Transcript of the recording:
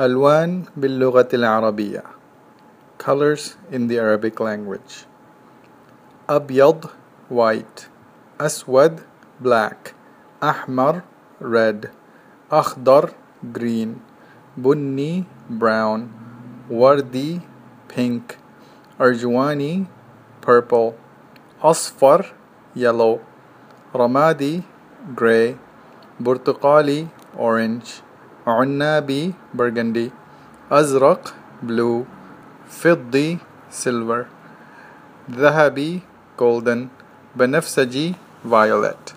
ألوان باللغة العربية Colors in the Arabic language أبيض white أسود black أحمر red أخضر green بني brown وردي pink أرجواني purple أصفر yellow رمادي gray برتقالي orange عنابي burgundy أزرق blue فضي silver ذهبي golden بنفسجي violet